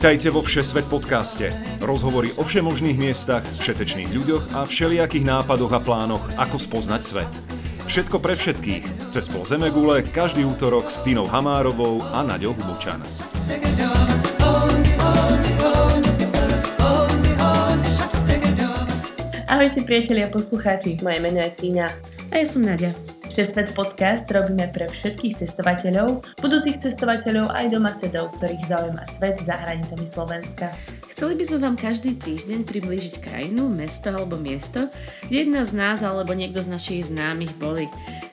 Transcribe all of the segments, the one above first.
Vítajte vo Všesvet podcaste. Rozhovory o všemožných miestach, všetečných ľuďoch a všelijakých nápadoch a plánoch, ako spoznať svet. Všetko pre všetkých. Cez pol Zemegule každý útorok s Tínou Hamárovou a Naďou Hubočan. Ahojte priatelia a poslucháči, moje meno je Tina. A ja som Nadia. Všesvet podcast robíme pre všetkých cestovateľov, budúcich cestovateľov aj domasedov, ktorých zaujíma svet za hranicami Slovenska. Chceli by sme vám každý týždeň priblížiť krajinu, mesto alebo miesto, kde jedna z nás alebo niekto z našich známych boli.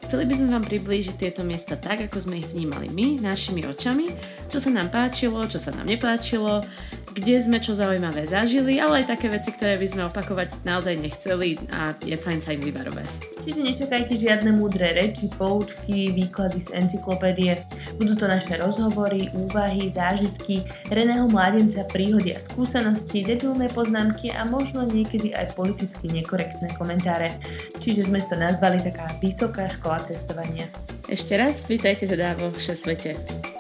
Chceli by sme vám priblížiť tieto miesta tak, ako sme ich vnímali my, našimi očami, čo sa nám páčilo, čo sa nám nepáčilo, kde sme čo zaujímavé zažili, ale aj také veci, ktoré by sme opakovať naozaj nechceli a je fajn sa im vyvarovať. Čiže nečakajte žiadne múdre reči, poučky, výklady z encyklopédie. Budú to naše rozhovory, úvahy, zážitky, reného mládenca, príhody a skúsenosti, debilné poznámky a možno niekedy aj politicky nekorektné komentáre. Čiže sme to nazvali taká vysoká škola cestovania. Ešte raz vítajte teda vo Všesvete.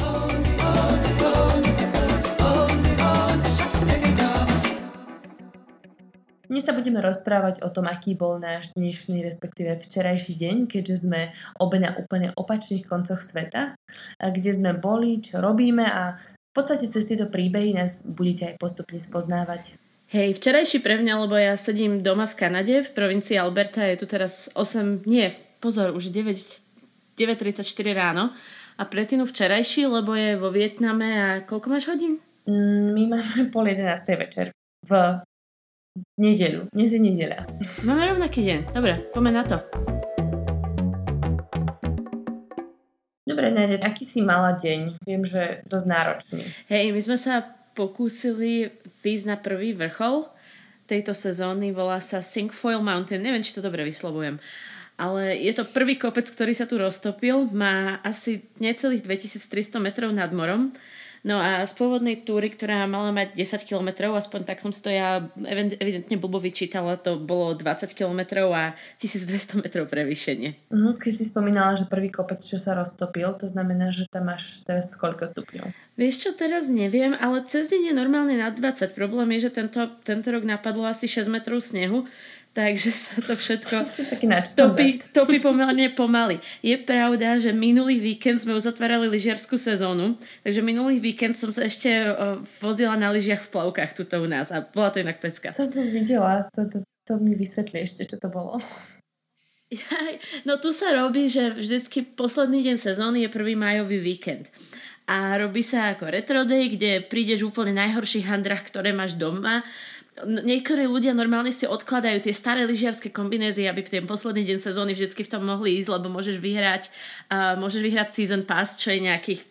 Dnes sa budeme rozprávať o tom, aký bol náš dnešný, respektíve včerajší deň, keďže sme obe na úplne opačných koncoch sveta, kde sme boli, čo robíme a v podstate cez tieto príbehy nás budete aj postupne spoznávať. Hej, včerajší pre mňa, lebo ja sedím doma v Kanade, v provincii Alberta, je tu teraz 8, nie, pozor, už 9, 9.34 ráno a pre Tinu včerajší, lebo je vo Vietname a koľko máš hodín? Mm, my máme pol 11. večer v Nedeľu. Dnes je nedeľa. Máme rovnaký deň. Dobre, poďme na to. Dobre, Náde, aký si mala deň? Viem, že dosť náročný. Hej, my sme sa pokúsili výjsť na prvý vrchol tejto sezóny. Volá sa Sinkfoil Mountain. Neviem, či to dobre vyslovujem. Ale je to prvý kopec, ktorý sa tu roztopil. Má asi necelých 2300 metrov nad morom No a z pôvodnej túry, ktorá mala mať 10 km, aspoň tak som si to ja evidentne blbo vyčítala, to bolo 20 km a 1200 metrov prevýšenie. Uh-huh, keď si spomínala, že prvý kopec, čo sa roztopil, to znamená, že tam máš teraz koľko stupňov? Vieš čo, teraz neviem, ale cez deň je normálne na 20. Problém je, že tento, tento rok napadlo asi 6 metrov snehu, takže sa to všetko topí, topí pomerne pomaly. Je pravda, že minulý víkend sme uzatvárali lyžiarskú sezónu, takže minulý víkend som sa ešte vozila na lyžiach v plavkách tuto u nás a bola to inak pecka. To som videla, to, to, to mi vysvetlí ešte, čo to bolo. No tu sa robí, že vždycky posledný deň sezóny je prvý majový víkend a robí sa ako retro day, kde prídeš úplne najhorších handrach, ktoré máš doma niektorí ľudia normálne si odkladajú tie staré lyžiarske kombinézy, aby ten posledný deň sezóny vždycky v tom mohli ísť, lebo môžeš vyhrať, uh, môžeš vyhrať season pass, čo je nejakých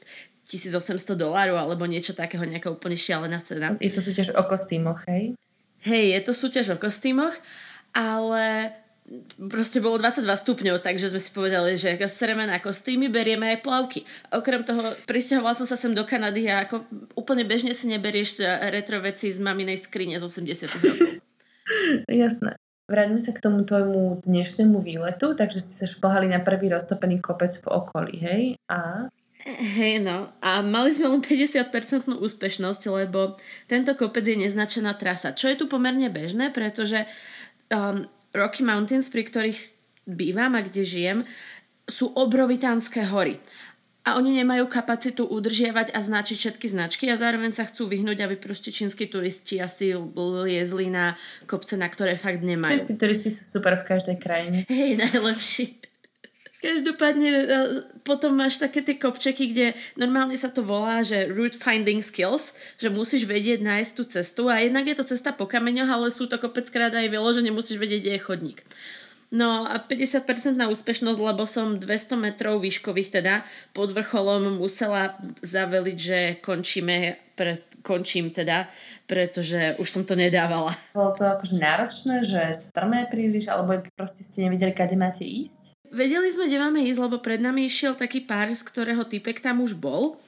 1800 dolárov alebo niečo takého, nejaká úplne šialená cena. Je to súťaž o kostýmoch, hej? Hej, je to súťaž o kostýmoch, ale proste bolo 22 stupňov, takže sme si povedali, že sereme na kostýmy, berieme aj plavky. Okrem toho, pristahovala som sa sem do Kanady a ako úplne bežne si neberieš retro veci z maminej skrine z 80 rokov. Jasné. Vráťme sa k tomu tvojmu dnešnému výletu, takže ste sa šplhali na prvý roztopený kopec v okolí, hej? A? Hej, no. A mali sme len 50% úspešnosť, lebo tento kopec je neznačená trasa, čo je tu pomerne bežné, pretože um, Rocky Mountains, pri ktorých bývam a kde žijem, sú obrovitánske hory. A oni nemajú kapacitu udržiavať a značiť všetky značky a zároveň sa chcú vyhnúť, aby proste čínsky turisti asi liezli na kopce, na ktoré fakt nemajú. Čínsky turisti sú super v každej krajine. Hej, najlepší. Každopádne e, potom máš také tie kopčeky, kde normálne sa to volá, že route finding skills, že musíš vedieť nájsť tú cestu a jednak je to cesta po kameňoch, ale sú to kopeckrát aj že musíš vedieť, kde je chodník. No a 50% na úspešnosť, lebo som 200 metrov výškových teda pod vrcholom musela zaveliť, že končíme, pre, končím teda, pretože už som to nedávala. Bolo to akože náročné, že strmé príliš, alebo proste ste nevideli, kade máte ísť? Vedeli sme, kde máme ísť, lebo pred nami išiel taký pár, z ktorého typek tam už bol,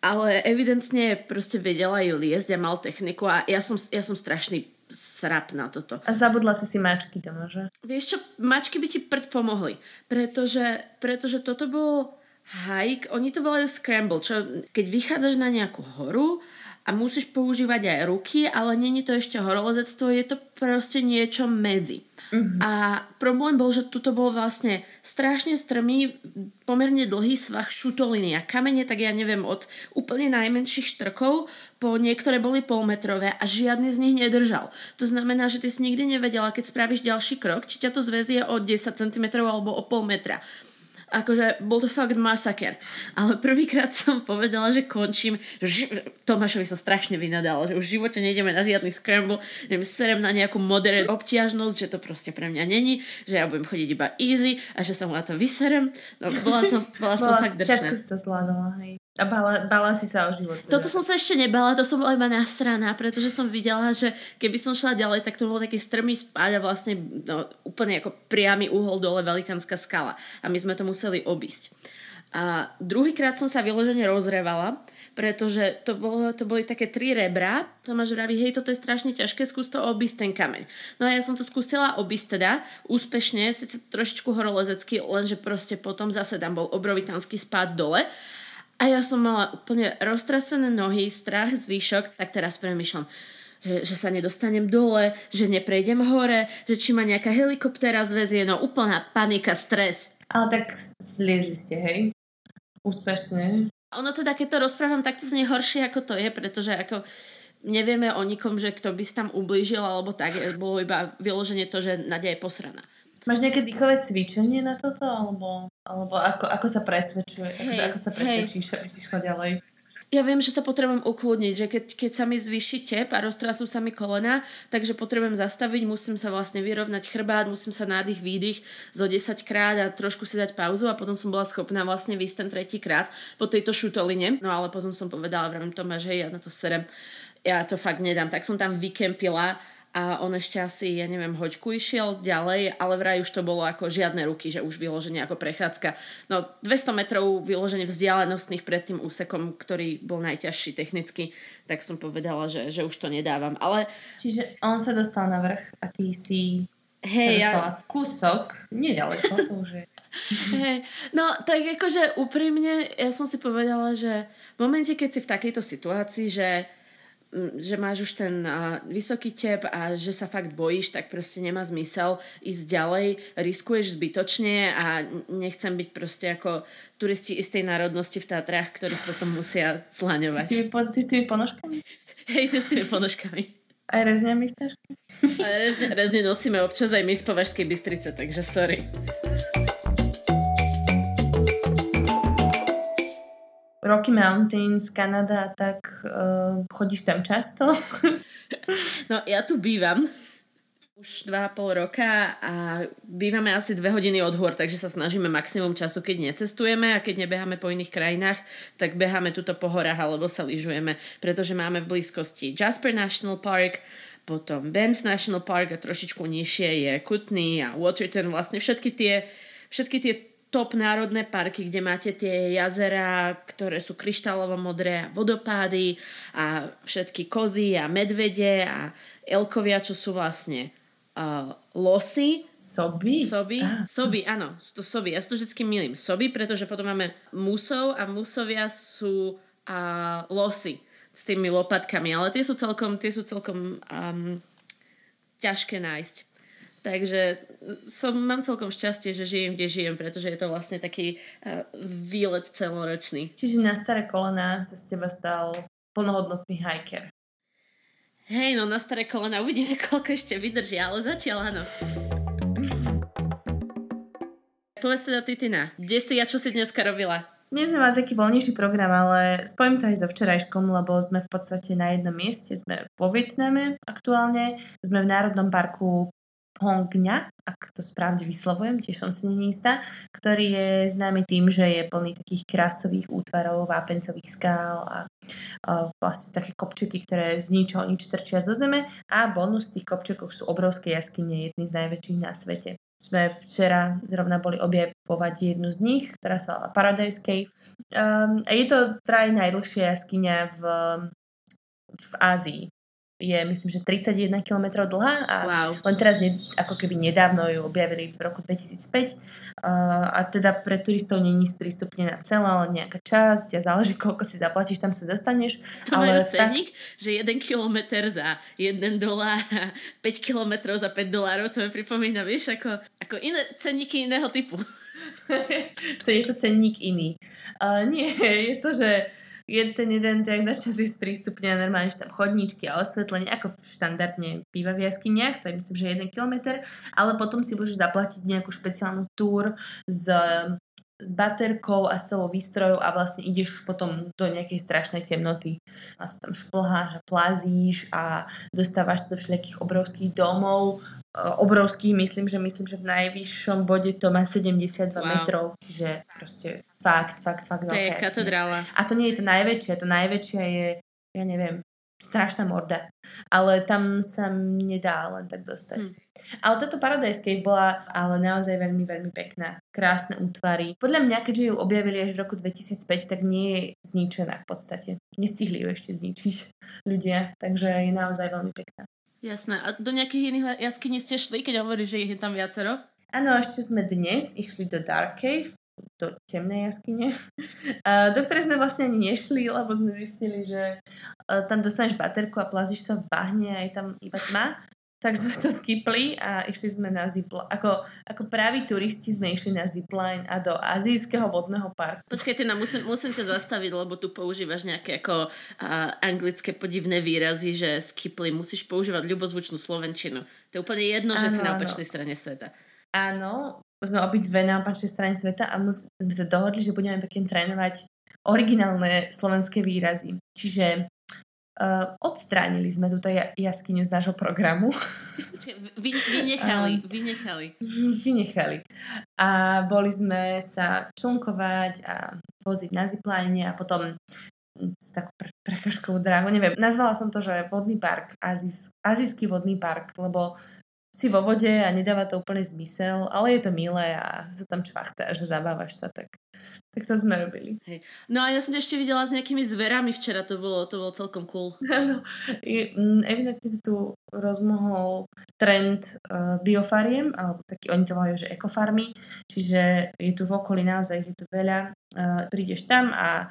ale evidentne proste vedela aj liesť a mal techniku a ja som, ja som strašný srap na toto. A zabudla si si mačky doma, že? Vieš čo, mačky by ti prd pomohli, pretože, pretože toto bol hike, oni to volajú scramble, čo keď vychádzaš na nejakú horu a musíš používať aj ruky, ale není to ešte horolezectvo, je to proste niečo medzi. Uh-huh. A problém bol, že tuto bol vlastne strašne strmý, pomerne dlhý svah šutoliny a kamene, tak ja neviem, od úplne najmenších štrkov po niektoré boli polmetrové a žiadny z nich nedržal. To znamená, že ty si nikdy nevedela, keď spravíš ďalší krok, či ťa to zväzie o 10 cm alebo o pol metra akože bol to fakt masaker. Ale prvýkrát som povedala, že končím. Že Tomášovi som strašne vynadala, že už v živote nejdeme na žiadny scramble, že mi serem na nejakú moderné obťažnosť, že to proste pre mňa není, že ja budem chodiť iba easy a že sa mu na to vyserem. No bola som, bola som fakt drsná. Ťažko si to zvládala, hej. A bala, bala si sa o život. Teda. Toto som sa ešte nebala, to som bola iba nasraná, pretože som videla, že keby som šla ďalej, tak to bol taký strmý spáď a vlastne no, úplne ako priamy uhol dole velikánska skala. A my sme to museli obísť. A druhýkrát som sa vyložene rozrevala, pretože to, bolo, to boli také tri rebra. Tomáš vraví, hej, toto je strašne ťažké, skús to obísť ten kameň. No a ja som to skúsila obísť teda, úspešne, síce trošičku horolezecky, lenže proste potom zase tam bol obrovitánsky spád dole a ja som mala úplne roztrasené nohy, strach, zvýšok, tak teraz premyšľam, že, že sa nedostanem dole, že neprejdem hore, že či ma nejaká helikoptéra zväzie, no úplná panika, stres. Ale tak sliezli ste, hej? Úspešne. Ono teda, keď to rozprávam, tak to znie horšie ako to je, pretože ako nevieme o nikom, že kto by si tam ublížil alebo tak, bolo iba vyloženie to, že Nadia je posraná. Máš nejaké dýchové cvičenie na toto? Alebo, alebo ako, ako sa presvedčuje? Akože ako sa presvedčíš, hey. aby si šla ďalej? Ja viem, že sa potrebujem ukludniť, že keď, keď sa mi zvýši tep a roztrasú sa mi kolena, takže potrebujem zastaviť, musím sa vlastne vyrovnať chrbát, musím sa nádych, výdych zo 10 krát a trošku si dať pauzu a potom som bola schopná vlastne výsť ten tretí krát po tejto šutoline. No ale potom som povedala, vravím Tomáš, hej, ja na to serem, ja to fakt nedám. Tak som tam vykempila a on ešte asi, ja neviem, hoďku išiel ďalej, ale vraj už to bolo ako žiadne ruky, že už vyloženie ako prechádzka. No 200 metrov vyloženie vzdialenostných pred tým úsekom, ktorý bol najťažší technicky, tak som povedala, že, že už to nedávam. Ale... Čiže on sa dostal na vrch a ty si Hej, ja... kúsok, nedaleko, to už je. Hey, no tak akože úprimne, ja som si povedala, že v momente, keď si v takejto situácii, že že máš už ten uh, vysoký tep a že sa fakt bojíš, tak proste nemá zmysel ísť ďalej, riskuješ zbytočne a nechcem byť proste ako turisti istej národnosti v Tatrách, ktorí potom musia slaňovať. Ty s tými, po, ty s tými ponožkami? Hej, ty s tými ponožkami. Aj rezňami v taške? rezne, rezne nosíme občas aj my z Považskej Bystrice, takže sorry. Rocky Mountains, Kanada, tak uh, chodíš tam často? no ja tu bývam už 2,5 roka a bývame asi 2 hodiny od hôr, takže sa snažíme maximum času, keď necestujeme a keď nebeháme po iných krajinách, tak beháme tuto po horách alebo sa lyžujeme, pretože máme v blízkosti Jasper National Park, potom Banff National Park a trošičku nižšie je Kootenay a Waterton, vlastne všetky tie, všetky tie top národné parky, kde máte tie jazera, ktoré sú kryštálovo modré a vodopády a všetky kozy a medvede a elkovia, čo sú vlastne uh, losy. Soby? Soby, ah. soby, áno, sú to soby. Ja si to vždy milím. Soby, pretože potom máme musov a musovia sú uh, losy s tými lopatkami, ale tie sú celkom, tie sú celkom um, ťažké nájsť. Takže som, mám celkom šťastie, že žijem, kde žijem, pretože je to vlastne taký uh, výlet celoročný. Čiže na staré kolena sa z teba stal plnohodnotný hiker. Hej, no na staré kolena uvidíme, koľko ešte vydrží, ale zatiaľ áno. Povedz teda Titina, kde si a čo si dneska robila? Dnes sme mali taký voľnejší program, ale spojím to aj so včerajškom, lebo sme v podstate na jednom mieste. Sme vo Vietname aktuálne, sme v Národnom parku Hongňa, ak to správne vyslovujem, tiež som si není istá, ktorý je známy tým, že je plný takých krásových útvarov, vápencových skál a, a vlastne také kopčeky, ktoré z ničoho nič trčia zo zeme a bonus tých kopčekov sú obrovské jaskyne, jedny z najväčších na svete. Sme včera zrovna boli objavovať jednu z nich, ktorá sa volá Paradise Cave. Um, a je to traj najdlhšia jaskyňa v, v Ázii. Je myslím, že 31 km dlhá a Wow. len teraz ne, ako keby nedávno ju objavili v roku 2005 uh, a teda pre turistov není sprístupnená celá, len nejaká časť a záleží koľko si zaplatíš, tam sa dostaneš. To ale majú ceník, že 1 kilometr za 1 dolár a 5 kilometrov za 5 dolárov, to mi pripomína, vieš, ako, ako iné ceníky iného typu. Co je to cenník iný. Uh, nie, je to, že je ten jeden tak na čas je sprístupnený normálne, že tam chodníčky a osvetlenie, ako štandardne býva v jaskyniach, to je myslím, že 1 km, ale potom si môžeš zaplatiť nejakú špeciálnu túr s, s baterkou a s celou výstrojou a vlastne ideš potom do nejakej strašnej temnoty. Vlastne tam šplháš a plazíš a dostávaš sa do všelijakých obrovských domov, obrovských, myslím, že myslím, že v najvyššom bode to má 72 Wow. metrov, čiže proste fakt, fakt, fakt To je veľká jaskyňa. katedrála. A to nie je tá najväčšia, tá najväčšia je, ja neviem, strašná morda. Ale tam sa nedá len tak dostať. Hm. Ale táto Paradise Cave bola ale naozaj veľmi, veľmi pekná. Krásne útvary. Podľa mňa, keďže ju objavili až v roku 2005, tak nie je zničená v podstate. Nestihli ju ešte zničiť ľudia, takže je naozaj veľmi pekná. Jasné. A do nejakých iných jaskyní ste šli, keď hovoríš, že ich je tam viacero? Áno, ešte sme dnes išli do Dark Cave, do temnej jaskyne, do ktorej sme vlastne ani nešli, lebo sme zistili, že e, tam dostaneš baterku a plazíš sa v bahne a je tam iba tma. Tak sme to skipli a išli sme na zipline. Ako, ako praví turisti sme išli na zipline a do azijského vodného parku. Počkaj, Tina, musím, musím ťa zastaviť, lebo tu používaš nejaké ako a, anglické podivné výrazy, že skipli, musíš používať ľubozvučnú slovenčinu. To je úplne jedno, že Áno, si na opačnej strane sveta. Áno, sme obidve na opačnej strane sveta a mus, sme sa dohodli, že budeme pekne trénovať originálne slovenské výrazy. Čiže uh, odstránili sme túto ja- jaskyňu z nášho programu. Vy, vynechali, vynechali. Vynechali. A boli sme sa člnkovať a voziť na zipline a potom s takou pre- prekažkovú dráhu, neviem. Nazvala som to, že vodný park, Azijs, azijský vodný park, lebo si vo vode a nedáva to úplne zmysel, ale je to milé a sa tam čvachtáš a zabávaš sa, tak, tak to sme robili. No a ja som ešte videla s nejakými zverami včera, to bolo, to bolo celkom cool. Áno, mm, evidentne sa tu rozmohol trend uh, biofariem, alebo taký, oni to volajú, že ekofarmy, čiže je tu v okolí naozaj, je tu veľa, uh, prídeš tam a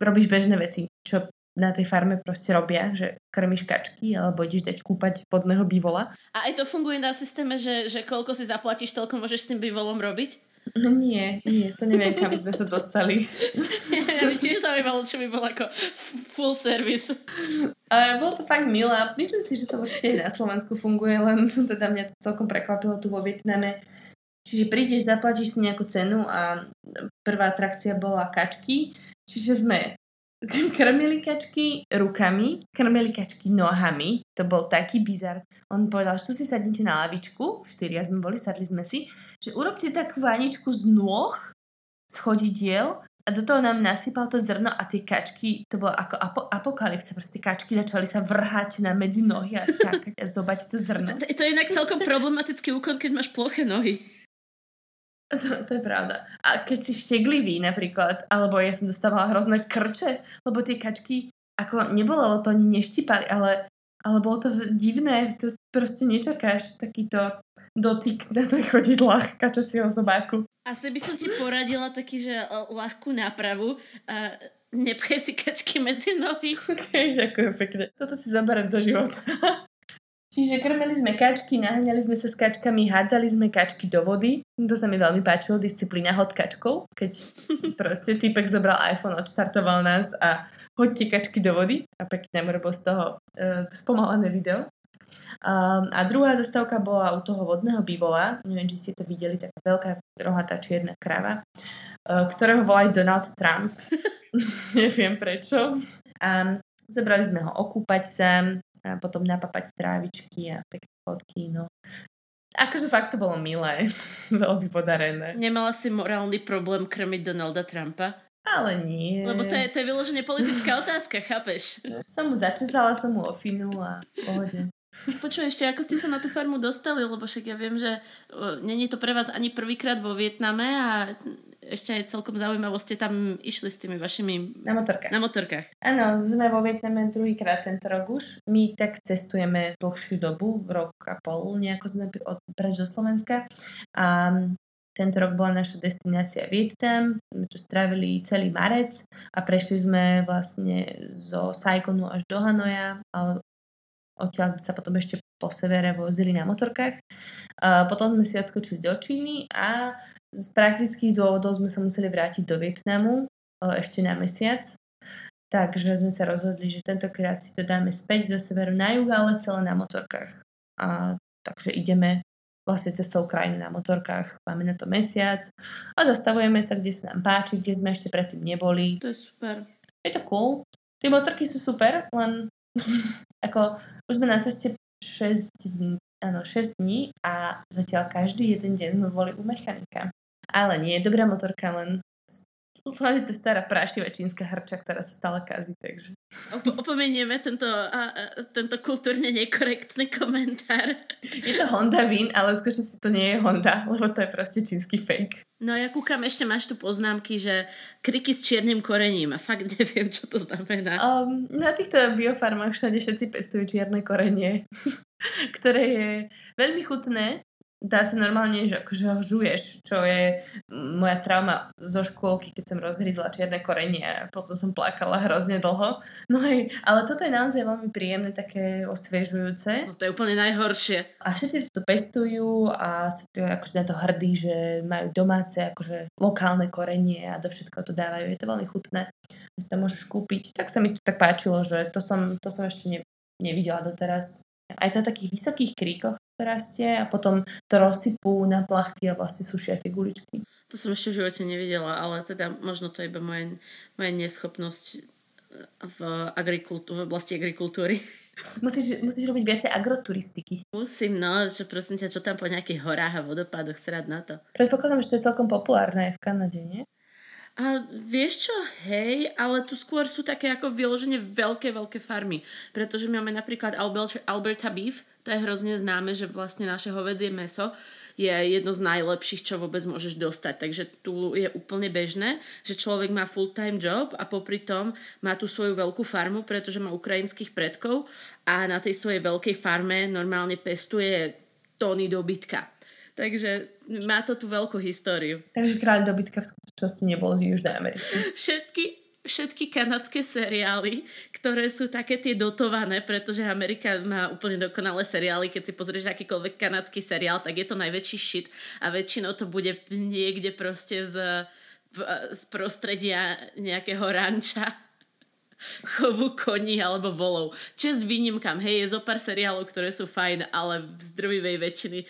robíš bežné veci, čo na tej farme proste robia, že krmiš kačky alebo ideš dať kúpať vodného bývola. A aj to funguje na systéme, že, že koľko si zaplatíš, toľko môžeš s tým bývolom robiť? No nie, nie, to neviem, kam sme sa dostali. ja by tiež zaujímalo, čo by bol ako full service. Ale bolo to fakt milé. Myslím si, že to určite aj na Slovensku funguje, len teda mňa to celkom prekvapilo tu vo Vietname. Čiže prídeš, zaplatíš si nejakú cenu a prvá atrakcia bola kačky. Čiže sme krmili kačky rukami, krmili kačky nohami. To bol taký bizar. On povedal, že tu si sadnite na lavičku, štyria sme boli, sadli sme si, že urobte takú vaničku z nôh, z chodidiel a do toho nám nasypal to zrno a tie kačky, to bolo ako apo- apokalypsa, proste kačky začali sa vrhať na medzi nohy a skákať a zobať to zrno. To, to je inak celkom problematický úkon, keď máš ploché nohy. To, to je pravda. A keď si šteglivý napríklad, alebo ja som dostávala hrozné krče, lebo tie kačky, ako nebolo, lebo to ani neštipali, ale, ale bolo to divné, to proste nečakáš takýto dotyk na tých chodidlách kačacieho zobáku. Asi by som ti poradila taký, že eh, ľahkú nápravu a nepchaj si kačky medzi nohy. Ok, ďakujem pekne. Toto si zaberiem do života. Čiže krmili sme kačky, naháňali sme sa s kačkami, hádzali sme kačky do vody. To sa mi veľmi páčilo, disciplína hod kačkou, keď proste typek zobral iPhone, odštartoval nás a hoďte kačky do vody a pekne nám robil z toho uh, spomalené video. Um, a druhá zastávka bola u toho vodného bývola, neviem, či ste to videli, taká veľká rohatá čierna krava, uh, ktorého volajú Donald Trump. neviem prečo. A Zobrali sme ho okúpať sa a potom napapať trávičky a pekné fotky, no. Akože fakt to bolo milé, veľmi podarené. Nemala si morálny problém krmiť Donalda Trumpa? Ale nie. Lebo to je, to je vyložené politická otázka, chápeš? Som mu začesala, som mu ofinu a v pohode. Počuj, ešte ako ste sa na tú farmu dostali, lebo však ja viem, že uh, není to pre vás ani prvýkrát vo Vietname a ešte aj celkom zaujímavo ste tam išli s tými vašimi... Na motorkách. Na motorkách. Áno, sme vo Vietname druhýkrát tento rok už. My tak cestujeme dlhšiu dobu, rok a pol, nejako sme od, preč do Slovenska. A tento rok bola naša destinácia Vietnam. My tu strávili celý marec a prešli sme vlastne zo Saigonu až do Hanoja a odtiaľ sme sa potom ešte po severe vozili na motorkách. Potom sme si odskočili do Číny a z praktických dôvodov sme sa museli vrátiť do Vietnamu ešte na mesiac. Takže sme sa rozhodli, že tentokrát si to dáme späť zo severu na juh, ale celé na motorkách. A takže ideme vlastne cestou krajiny na motorkách, máme na to mesiac a zastavujeme sa, kde sa nám páči, kde sme ešte predtým neboli. To je super. Je to cool. Tie motorky sú super, len ako už sme na ceste 6 dní, áno, 6 dní a zatiaľ každý jeden deň sme boli u mechanika. Ale nie je dobrá motorka, len je to stará prášivá čínska hrča, ktorá sa stále kazí, takže... Op- opomenieme tento, a, a, tento kultúrne nekorektný komentár. Je to Honda Win, ale skôr, si to nie je Honda, lebo to je proste čínsky fake. No ja kúkam, ešte máš tu poznámky, že kriky s čiernym korením a fakt neviem, čo to znamená. Um, na týchto biofarmách všade všetci pestujú čierne korenie, ktoré je veľmi chutné, dá sa normálne, že akože žuješ, čo je moja trauma zo škôlky, keď som rozhryzla čierne korenie a potom som plakala hrozne dlho. No hej, ale toto je naozaj veľmi príjemné, také osviežujúce. No to je úplne najhoršie. A všetci to pestujú a sú to akože na to hrdí, že majú domáce, akože lokálne korenie a do všetko to dávajú. Je to veľmi chutné. Si to môžeš kúpiť. Tak sa mi to tak páčilo, že to som, to som ešte ne, nevidela doteraz. Aj to v takých vysokých kríkoch rastie a potom to rozsypú na plachty a vlastne sušia tie guličky. To som ešte v živote nevidela, ale teda možno to je iba moja, moja neschopnosť eh, v, agrikultú, v oblasti agrikultúry. Musíš, musíš robiť viacej agroturistiky. Musím, no, že prosím ťa, čo tam po nejakých horách a vodopádoch srad na to. Predpokladám, že to je celkom populárne aj v Kanade, nie? A vieš čo, hej, ale tu skôr sú také ako vyloženie veľké, veľké farmy. Pretože máme napríklad Albert, Alberta Beef, to je hrozne známe, že vlastne naše hovedzie meso je jedno z najlepších, čo vôbec môžeš dostať. Takže tu je úplne bežné, že človek má full-time job a popri tom má tu svoju veľkú farmu, pretože má ukrajinských predkov a na tej svojej veľkej farme normálne pestuje tóny dobytka. Takže má to tú veľkú históriu. Takže kráľ dobytka v skutočnosti nebol z Južnej Ameriky. Všetky, všetky kanadské seriály, ktoré sú také tie dotované, pretože Amerika má úplne dokonalé seriály, keď si pozrieš akýkoľvek kanadský seriál, tak je to najväčší shit a väčšinou to bude niekde proste z, z prostredia nejakého ranča chovu koní alebo volov. Čest výnimkám, hej, je zo pár seriálov, ktoré sú fajn, ale v zdrvivej väčšiny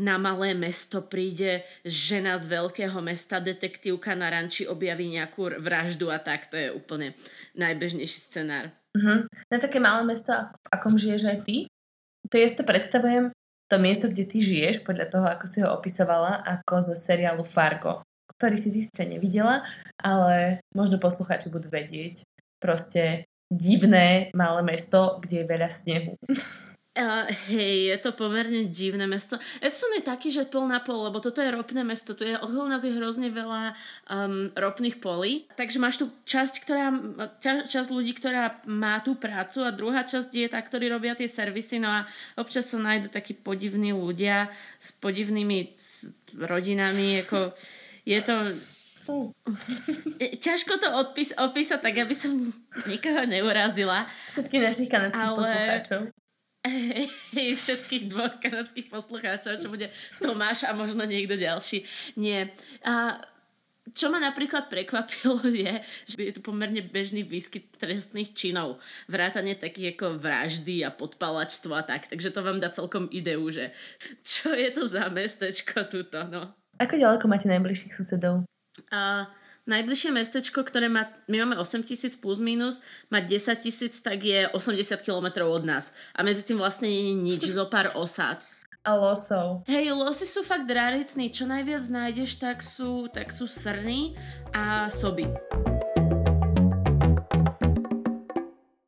na malé mesto príde žena z veľkého mesta, detektívka na ranči objaví nejakú vraždu a tak, to je úplne najbežnejší scenár. Uh-huh. Na také malé mesto, v akom žiješ aj ty, to ja si to predstavujem, to miesto, kde ty žiješ, podľa toho, ako si ho opisovala, ako zo seriálu Fargo, ktorý si ty sice nevidela, ale možno poslucháči budú vedieť proste divné malé mesto, kde je veľa snehu. Uh, hej, je to pomerne divné mesto. Edson je taký, že pol na pol, lebo toto je ropné mesto. Tu je, okolo nás je hrozne veľa um, ropných polí. Takže máš tu časť, ktorá, časť ľudí, ktorá má tú prácu a druhá časť je tá, ktorí robia tie servisy. No a občas sa nájdú takí podivní ľudia s podivnými rodinami. Ako, je to Ťažko to odpis, opísať tak, aby som nikoho neurazila. Všetkých našich kanadských ale... poslucháčov. Hej, všetkých dvoch kanadských poslucháčov, čo bude Tomáš a možno niekto ďalší. Nie. A čo ma napríklad prekvapilo je, že je tu pomerne bežný výskyt trestných činov. Vrátanie takých ako vraždy a podpalačstvo a tak. Takže to vám dá celkom ideu, že čo je to za mestečko tuto, no. Ako ďaleko máte najbližších susedov? A najbližšie mestečko, ktoré má, my máme 8 tisíc plus minus, má 10 tisíc, tak je 80 km od nás. A medzi tým vlastne nie je nič, zo pár osád. A losov. Hej, losy sú fakt raritní. Čo najviac nájdeš, tak sú, tak sú srny a soby.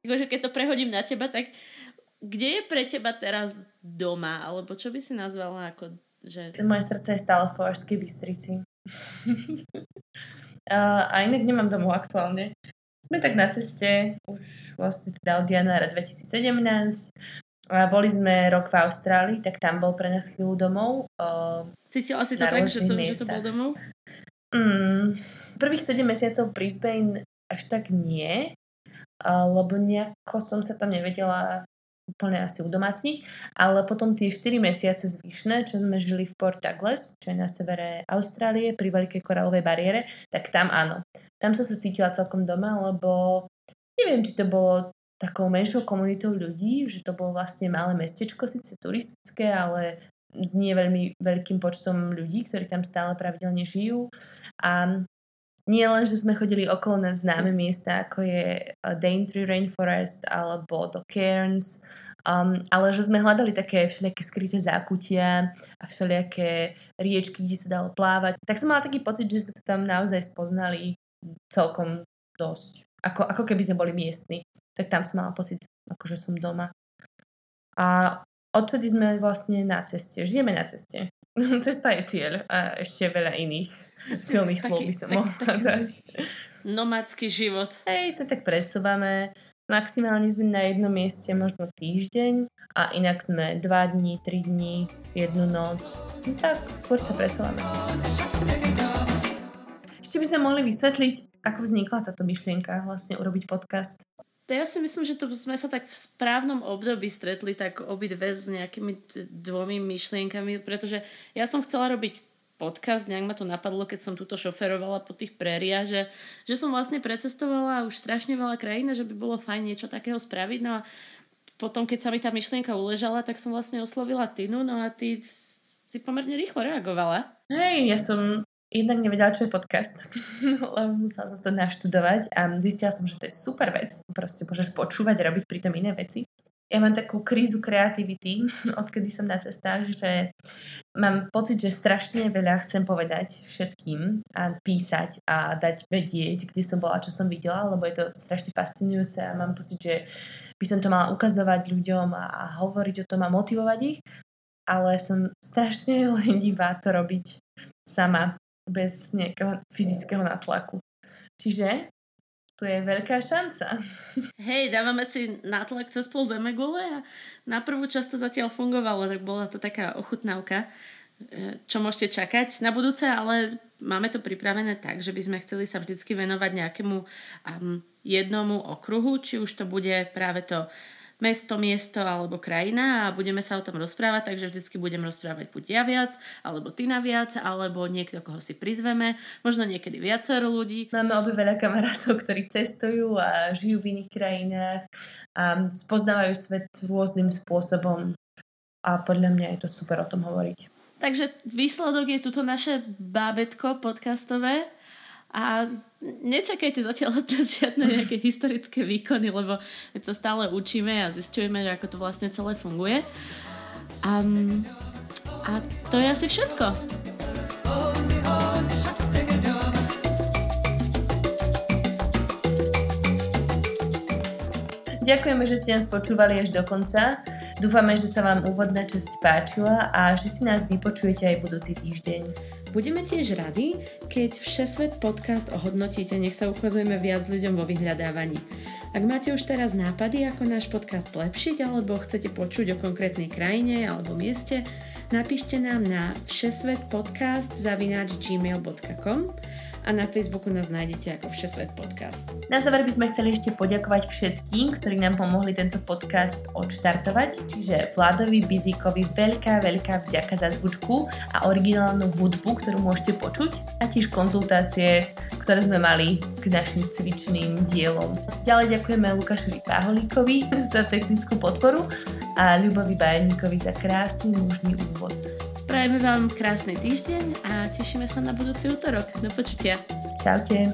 Takže keď to prehodím na teba, tak kde je pre teba teraz doma? Alebo čo by si nazvala ako... Že... Moje srdce je stále v Považskej Bystrici. A inak nemám domov aktuálne. Sme tak na ceste, už vlastne teda od januára 2017. A boli sme rok v Austrálii, tak tam bol pre nás chvíľu domov. Uh, Cítila si to tak, že to, že to bol domov? Mm, prvých 7 mesiacov Brisbane až tak nie, lebo nejako som sa tam nevedela úplne asi udomácniť, ale potom tie 4 mesiace zvyšné, čo sme žili v Port Douglas, čo je na severe Austrálie, pri veľkej koralovej bariére, tak tam áno. Tam som sa cítila celkom doma, lebo neviem, či to bolo takou menšou komunitou ľudí, že to bolo vlastne malé mestečko, síce turistické, ale s nie veľmi veľkým počtom ľudí, ktorí tam stále pravidelne žijú. A nie len, že sme chodili okolo na známe miesta, ako je uh, Daintree Rainforest alebo do Cairns, um, ale že sme hľadali také všelijaké skryté zákutia a všelijaké riečky, kde sa dalo plávať. Tak som mala taký pocit, že sme to tam naozaj spoznali celkom dosť. Ako, ako keby sme boli miestni. Tak tam som mala pocit, ako že som doma. A odtedy sme vlastne na ceste. Žijeme na ceste. Cesta je cieľ a ešte veľa iných silných slov by som mohla tak, dať. Nomadský život. Hej, sa tak presúvame. Maximálne sme na jednom mieste možno týždeň a inak sme dva dní, tri dní, jednu noc. No tak, skôr sa presúvame. Ešte by sme mohli vysvetliť, ako vznikla táto myšlienka vlastne urobiť podcast. To ja si myslím, že to sme sa tak v správnom období stretli tak obidve s nejakými dvomi myšlienkami, pretože ja som chcela robiť podcast, nejak ma to napadlo, keď som túto šoferovala po tých prériách, že, že som vlastne precestovala už strašne veľa krajín že by bolo fajn niečo takého spraviť. No a potom, keď sa mi tá myšlienka uležala, tak som vlastne oslovila Tinu, no a ty si pomerne rýchlo reagovala. Hej, ja som jednak nevedela, čo je podcast, lebo musela sa to naštudovať a zistila som, že to je super vec. Proste môžeš počúvať robiť pritom iné veci. Ja mám takú krízu kreativity, odkedy som na cestách, že mám pocit, že strašne veľa chcem povedať všetkým a písať a dať vedieť, kde som bola, čo som videla, lebo je to strašne fascinujúce a mám pocit, že by som to mala ukazovať ľuďom a hovoriť o tom a motivovať ich, ale som strašne lenivá to robiť sama bez nejakého fyzického natlaku. Čiže tu je veľká šanca. Hej, dávame si nátlak cez pol zemegule a na prvú časť to zatiaľ fungovalo, tak bola to taká ochutnávka, e, čo môžete čakať na budúce, ale máme to pripravené tak, že by sme chceli sa vždycky venovať nejakému um, jednomu okruhu, či už to bude práve to mesto, miesto alebo krajina a budeme sa o tom rozprávať, takže vždycky budem rozprávať buď ja viac, alebo ty na viac, alebo niekto, koho si prizveme, možno niekedy viacero ľudí. Máme obe veľa kamarátov, ktorí cestujú a žijú v iných krajinách a spoznávajú svet rôznym spôsobom a podľa mňa je to super o tom hovoriť. Takže výsledok je tuto naše bábetko podcastové a nečakajte zatiaľ od nás žiadne nejaké historické výkony, lebo sa stále učíme a zistujeme, že ako to vlastne celé funguje. A, a to je asi všetko. Ďakujeme, že ste nás počúvali až do konca. Dúfame, že sa vám úvodná časť páčila a že si nás vypočujete aj budúci týždeň. Budeme tiež radi, keď Všesvet podcast ohodnotíte, nech sa ukazujeme viac ľuďom vo vyhľadávaní. Ak máte už teraz nápady, ako náš podcast zlepšiť, alebo chcete počuť o konkrétnej krajine alebo mieste, napíšte nám na všesvetpodcast zavináč gmail.com a na Facebooku nás nájdete ako Všesvet podcast. Na záver by sme chceli ešte poďakovať všetkým, ktorí nám pomohli tento podcast odštartovať, čiže Vladovi Bizíkovi veľká, veľká vďaka za zvučku a originálnu hudbu, ktorú môžete počuť a tiež konzultácie, ktoré sme mali k našim cvičným dielom. Ďalej ďakujeme Lukášovi Páholíkovi za technickú podporu a Ľubovi Bajeníkovi za krásny mužný úvod. Prajeme vám krásny týždeň a tešíme sa na budúci útorok. Do počutia. Čaute.